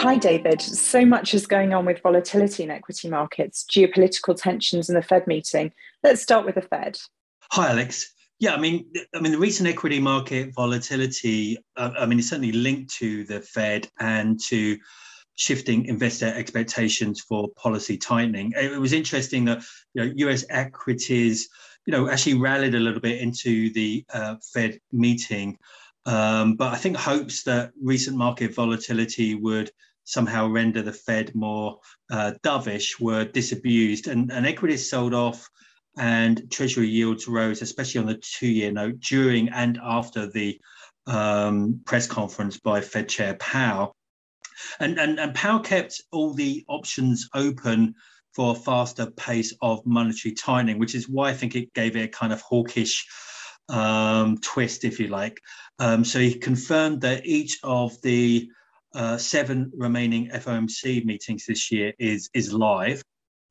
Hi, David. So much is going on with volatility in equity markets, geopolitical tensions, and the Fed meeting. Let's start with the Fed. Hi, Alex. Yeah, I mean, I mean, the recent equity market volatility. Uh, I mean, it's certainly linked to the Fed and to shifting investor expectations for policy tightening. It was interesting that you know U.S. equities, you know, actually rallied a little bit into the uh, Fed meeting, um, but I think hopes that recent market volatility would somehow render the Fed more uh, dovish were disabused, and, and equities sold off and Treasury yields rose, especially on the two-year note during and after the um, press conference by Fed Chair Powell. And, and, and Powell kept all the options open for a faster pace of monetary tightening, which is why I think it gave it a kind of hawkish um, twist, if you like. Um, so he confirmed that each of the uh, seven remaining FOMC meetings this year is is live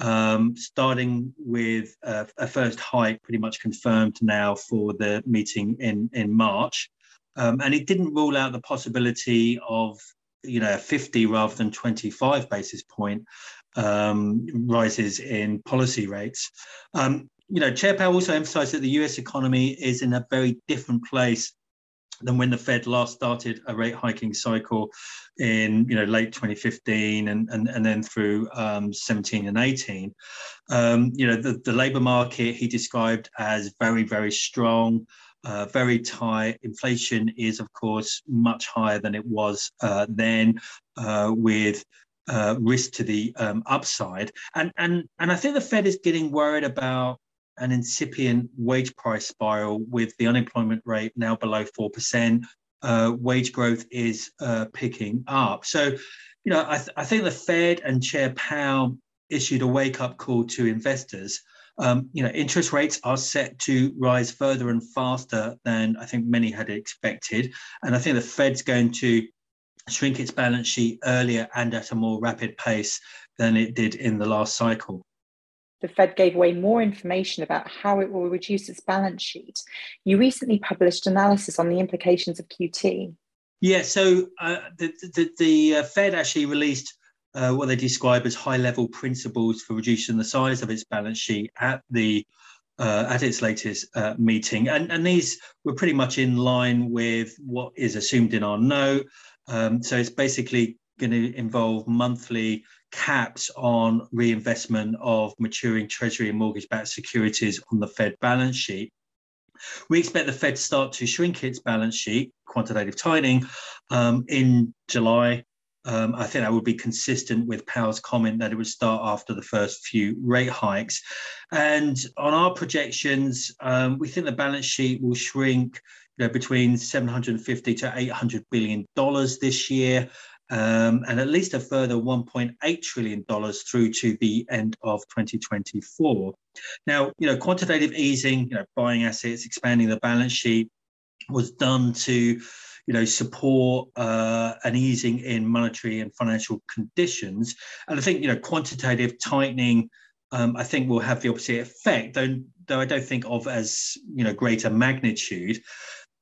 um, starting with a, a, first hike pretty much confirmed now for the meeting in, in March. Um, and it didn't rule out the possibility of, you know, 50 rather than 25 basis point um, rises in policy rates. You know, Chair Powell also emphasized that the US economy is in a very different place than when the Fed last started a rate hiking cycle in you know late 2015 and and, and then through um, 17 and 18. Um, you know the, the labor market he described as very very strong. Uh, very tight. Inflation is, of course, much higher than it was uh, then, uh, with uh, risk to the um, upside. And and and I think the Fed is getting worried about an incipient wage price spiral with the unemployment rate now below 4%. Uh, wage growth is uh, picking up. So, you know, I, th- I, think the Fed and Chair Powell issued a wake up call to investors. Um, you know, interest rates are set to rise further and faster than I think many had expected. And I think the Fed's going to shrink its balance sheet earlier and at a more rapid pace than it did in the last cycle the Fed gave away more information about how it will reduce its balance sheet. You recently published analysis on the implications of QT. Yeah, so uh, the, the, the uh, Fed actually released uh, what they describe as high level principles for reducing the size of its balance sheet at the uh, at its latest uh, meeting, and and these were pretty much in line with what is assumed in our note. Um, so it's basically going to involve monthly caps on reinvestment of maturing Treasury and mortgage backed securities on the Fed balance sheet. We expect the Fed to start to shrink its balance sheet, quantitative tightening, um, in July. Um, I think that would be consistent with Powell's comment that it would start after the first few rate hikes. And on our projections, um, we think the balance sheet will shrink you know, between 750 to 800 billion dollars this year um, and at least a further $1.8 trillion through to the end of 2024. Now, you know, quantitative easing, you know, buying assets, expanding the balance sheet was done to, you know, support uh, an easing in monetary and financial conditions. And I think, you know, quantitative tightening, um, I think will have the opposite effect, though, though I don't think of as, you know, greater magnitude.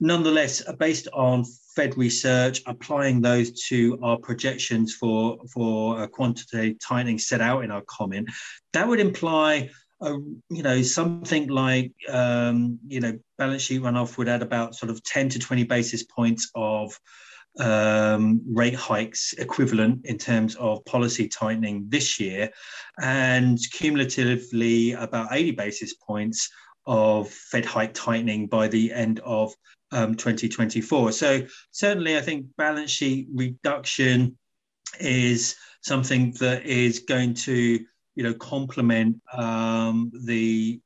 Nonetheless, based on Fed research, applying those to our projections for for quantitative tightening set out in our comment, that would imply a, you know something like um, you know balance sheet runoff would add about sort of 10 to 20 basis points of um, rate hikes equivalent in terms of policy tightening this year and cumulatively about 80 basis points of Fed hike tightening by the end of um, 2024. So certainly, I think balance sheet reduction is something that is going to, you know, complement um, the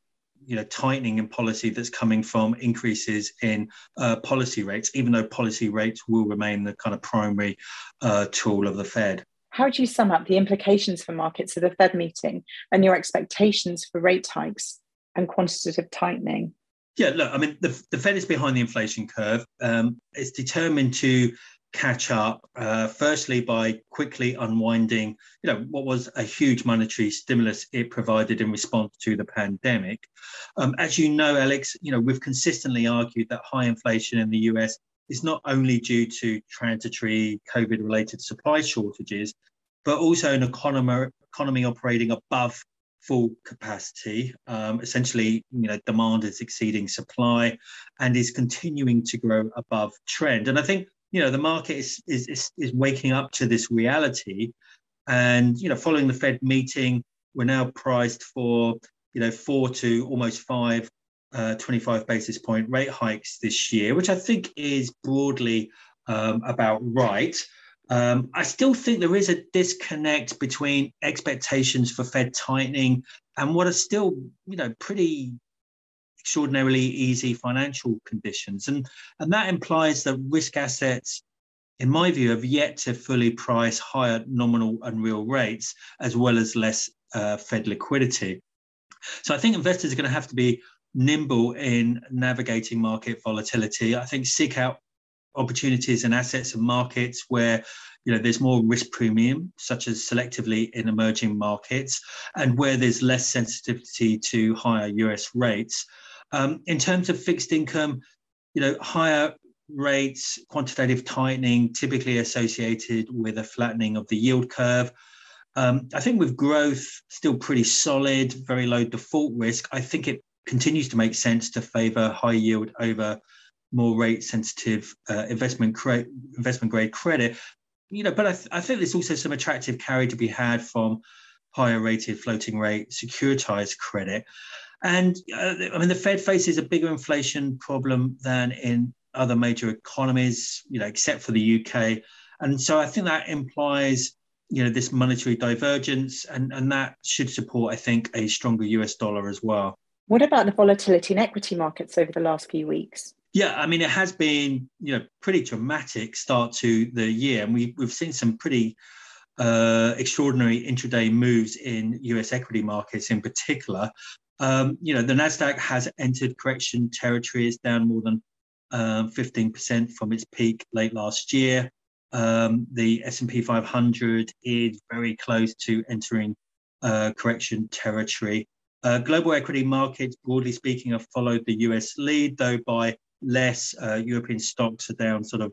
you know tightening in policy that's coming from increases in uh, policy rates, even though policy rates will remain the kind of primary uh, tool of the Fed. How do you sum up the implications for markets of the Fed meeting and your expectations for rate hikes and quantitative tightening? Yeah, look, I mean, the, the Fed is behind the inflation curve. Um, it's determined to catch up, uh, firstly, by quickly unwinding, you know, what was a huge monetary stimulus it provided in response to the pandemic. Um, as you know, Alex, you know, we've consistently argued that high inflation in the US is not only due to transitory COVID related supply shortages, but also an economy, economy operating above full capacity. Um, essentially, you know, demand is exceeding supply and is continuing to grow above trend. And I think, you know, the market is, is, is, is waking up to this reality. And, you know, following the Fed meeting, we're now priced for, you know, four to almost five uh, 25 basis point rate hikes this year, which I think is broadly um, about right. Um, I still think there is a disconnect between expectations for Fed tightening and what are still, you know, pretty extraordinarily easy financial conditions, and and that implies that risk assets, in my view, have yet to fully price higher nominal and real rates as well as less uh, Fed liquidity. So I think investors are going to have to be nimble in navigating market volatility. I think seek out opportunities and assets and markets where you know there's more risk premium such as selectively in emerging markets and where there's less sensitivity to higher us rates. Um, in terms of fixed income you know higher rates quantitative tightening typically associated with a flattening of the yield curve. Um, i think with growth still pretty solid very low default risk i think it continues to make sense to favor high yield over more rate sensitive uh, investment cre- investment grade credit. You know, but I, th- I think there's also some attractive carry to be had from higher rated floating rate securitized credit. And uh, I mean, the Fed faces a bigger inflation problem than in other major economies, you know, except for the UK. And so I think that implies, you know, this monetary divergence, and, and that should support, I think, a stronger US dollar as well. What about the volatility in equity markets over the last few weeks? Yeah, I mean, it has been you know pretty dramatic start to the year, and we we've seen some pretty uh, extraordinary intraday moves in U.S. equity markets in particular. Um, you know, the Nasdaq has entered correction territory. It's down more than um, 15% from its peak late last year. Um, the S&P 500 is very close to entering uh, correction territory. Uh, global equity markets, broadly speaking, have followed the US lead, though by less. Uh, European stocks are down sort of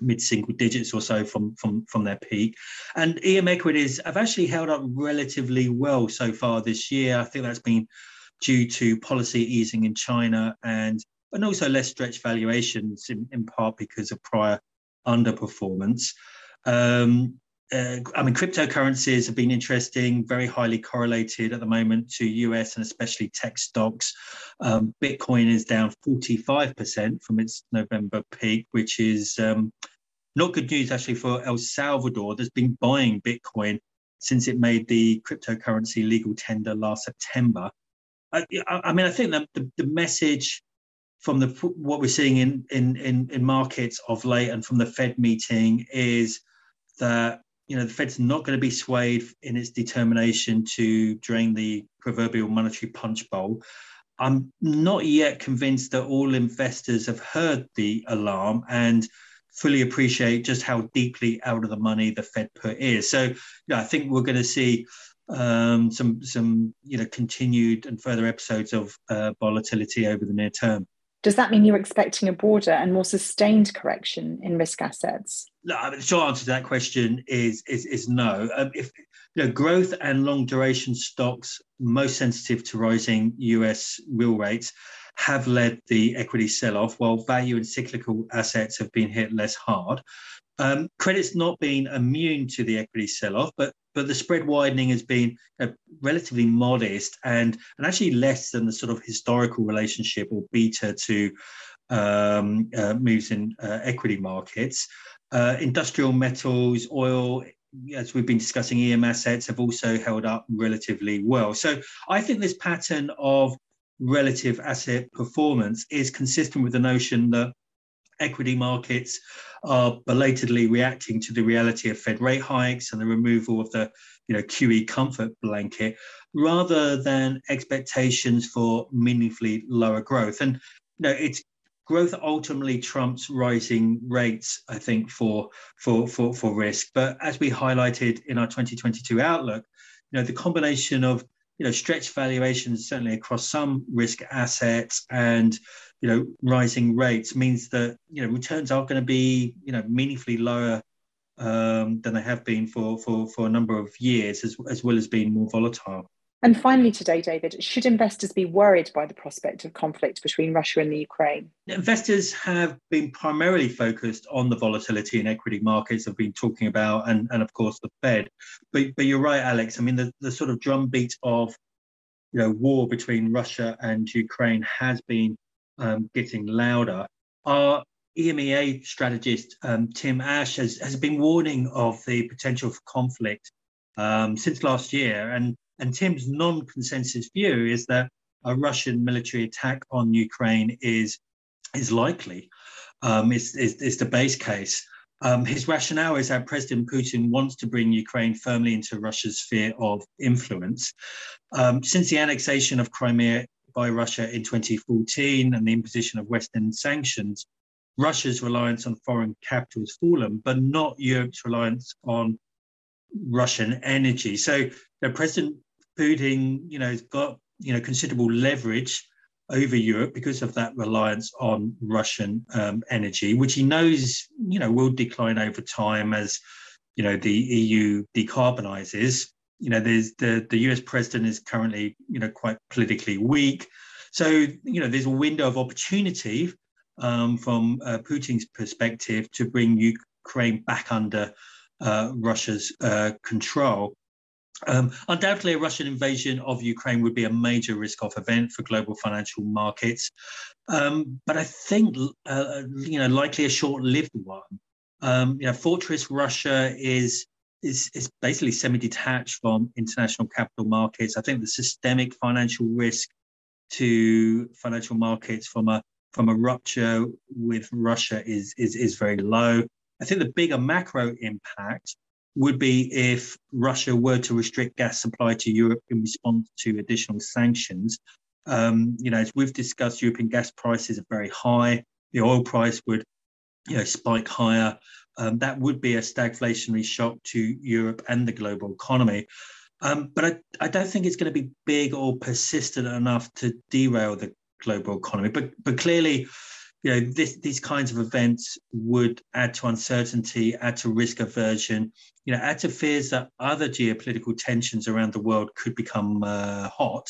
mid-single digits or so from from from their peak and em equities have actually held up relatively well so far this year i think that's been due to policy easing in china and and also less stretched valuations in, in part because of prior underperformance um, uh, I mean, cryptocurrencies have been interesting, very highly correlated at the moment to US and especially tech stocks. Um, Bitcoin is down 45% from its November peak, which is um, not good news actually for El Salvador. There's been buying Bitcoin since it made the cryptocurrency legal tender last September. I, I mean, I think that the, the message from the what we're seeing in, in in in markets of late and from the Fed meeting is that you know, the Fed's not going to be swayed in its determination to drain the proverbial monetary punch bowl. I'm not yet convinced that all investors have heard the alarm and fully appreciate just how deeply out of the money the Fed put is. So, you know, I think we're going to see um, some some you know continued and further episodes of uh, volatility over the near term. Does that mean you're expecting a broader and more sustained correction in risk assets? No, I mean, the short answer to that question is is, is no. Um, if you know, growth and long duration stocks most sensitive to rising US real rates have led the equity sell off, while value and cyclical assets have been hit less hard. Um, credit's not been immune to the equity sell-off, but but the spread widening has been uh, relatively modest and and actually less than the sort of historical relationship or beta to um, uh, moves in uh, equity markets. Uh, industrial metals, oil, as we've been discussing, EM assets have also held up relatively well. So I think this pattern of relative asset performance is consistent with the notion that equity markets are belatedly reacting to the reality of Fed rate hikes and the removal of the you know QE comfort blanket rather than expectations for meaningfully lower growth. And you know it's growth ultimately trumps rising rates, I think, for for for for risk. But as we highlighted in our 2022 outlook, you know the combination of you know stretched valuations certainly across some risk assets and you know rising rates means that you know returns are going to be you know meaningfully lower um, than they have been for for for a number of years as, as well as being more volatile and finally, today, David, should investors be worried by the prospect of conflict between Russia and the Ukraine? Investors have been primarily focused on the volatility in equity markets, I've been talking about, and, and of course the Fed. But, but you're right, Alex. I mean, the, the sort of drumbeat of you know war between Russia and Ukraine has been um, getting louder. Our EMEA strategist um, Tim Ash has, has been warning of the potential for conflict um, since last year, and and Tim's non consensus view is that a Russian military attack on Ukraine is, is likely, um, is, is, is the base case. Um, his rationale is that President Putin wants to bring Ukraine firmly into Russia's sphere of influence. Um, since the annexation of Crimea by Russia in 2014 and the imposition of Western sanctions, Russia's reliance on foreign capital has fallen, but not Europe's reliance on Russian energy. So, know, President Putin, you know, has got you know considerable leverage over Europe because of that reliance on Russian um, energy, which he knows you know will decline over time as you know the EU decarbonizes. You know, there's the the US president is currently you know quite politically weak, so you know there's a window of opportunity um, from uh, Putin's perspective to bring Ukraine back under uh, Russia's uh, control. Um, undoubtedly, a Russian invasion of Ukraine would be a major risk-off event for global financial markets, um, but I think uh, you know likely a short-lived one. Um, you know, Fortress Russia is is basically semi-detached from international capital markets. I think the systemic financial risk to financial markets from a from a rupture with Russia is is is very low. I think the bigger macro impact would be if Russia were to restrict gas supply to Europe in response to additional sanctions. Um, you know, as we've discussed, European gas prices are very high. The oil price would, you know, spike higher. Um, that would be a stagflationary shock to Europe and the global economy. Um, but I, I don't think it's going to be big or persistent enough to derail the global economy. But but clearly, you know, this, these kinds of events would add to uncertainty, add to risk aversion, you know, add to fears that other geopolitical tensions around the world could become uh, hot.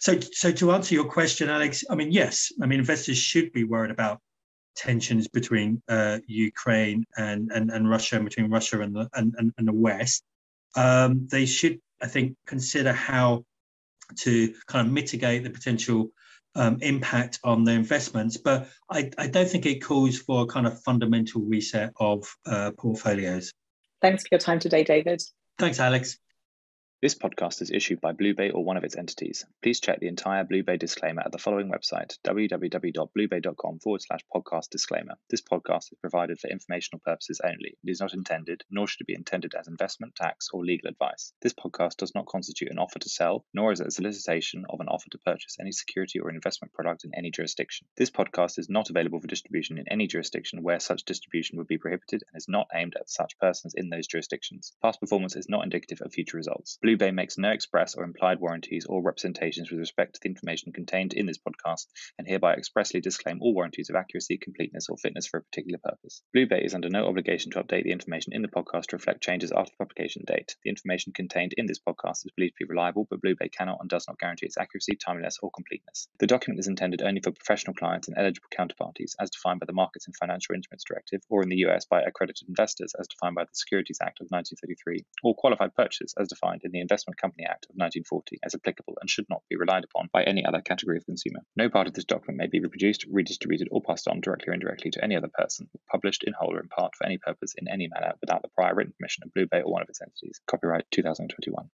So, so to answer your question, Alex, I mean, yes, I mean, investors should be worried about tensions between uh, Ukraine and, and, and Russia, and between Russia and the, and, and, and the West. Um, they should, I think, consider how to kind of mitigate the potential um, impact on their investments. But I, I, don't think it calls for a kind of fundamental reset of uh, portfolios. Thanks for your time today, David. Thanks, Alex. This podcast is issued by BlueBay or one of its entities. Please check the entire BlueBay disclaimer at the following website, www.bluebay.com forward slash podcast disclaimer. This podcast is provided for informational purposes only. It is not intended, nor should it be intended as investment, tax, or legal advice. This podcast does not constitute an offer to sell, nor is it a solicitation of an offer to purchase any security or investment product in any jurisdiction. This podcast is not available for distribution in any jurisdiction where such distribution would be prohibited and is not aimed at such persons in those jurisdictions. Past performance is not indicative of future results. Blue BlueBay makes no express or implied warranties or representations with respect to the information contained in this podcast and hereby expressly disclaim all warranties of accuracy, completeness, or fitness for a particular purpose. BlueBay is under no obligation to update the information in the podcast to reflect changes after the publication date. The information contained in this podcast is believed to be reliable, but BlueBay cannot and does not guarantee its accuracy, timeliness, or completeness. The document is intended only for professional clients and eligible counterparties as defined by the Markets and Financial Instruments Directive, or in the US by accredited investors as defined by the Securities Act of 1933, or qualified purchasers as defined in the Investment Company Act of 1940 as applicable and should not be relied upon by any other category of consumer. No part of this document may be reproduced, redistributed, or passed on directly or indirectly to any other person, published in whole or in part for any purpose in any manner without the prior written permission of Blue Bay or one of its entities. Copyright 2021.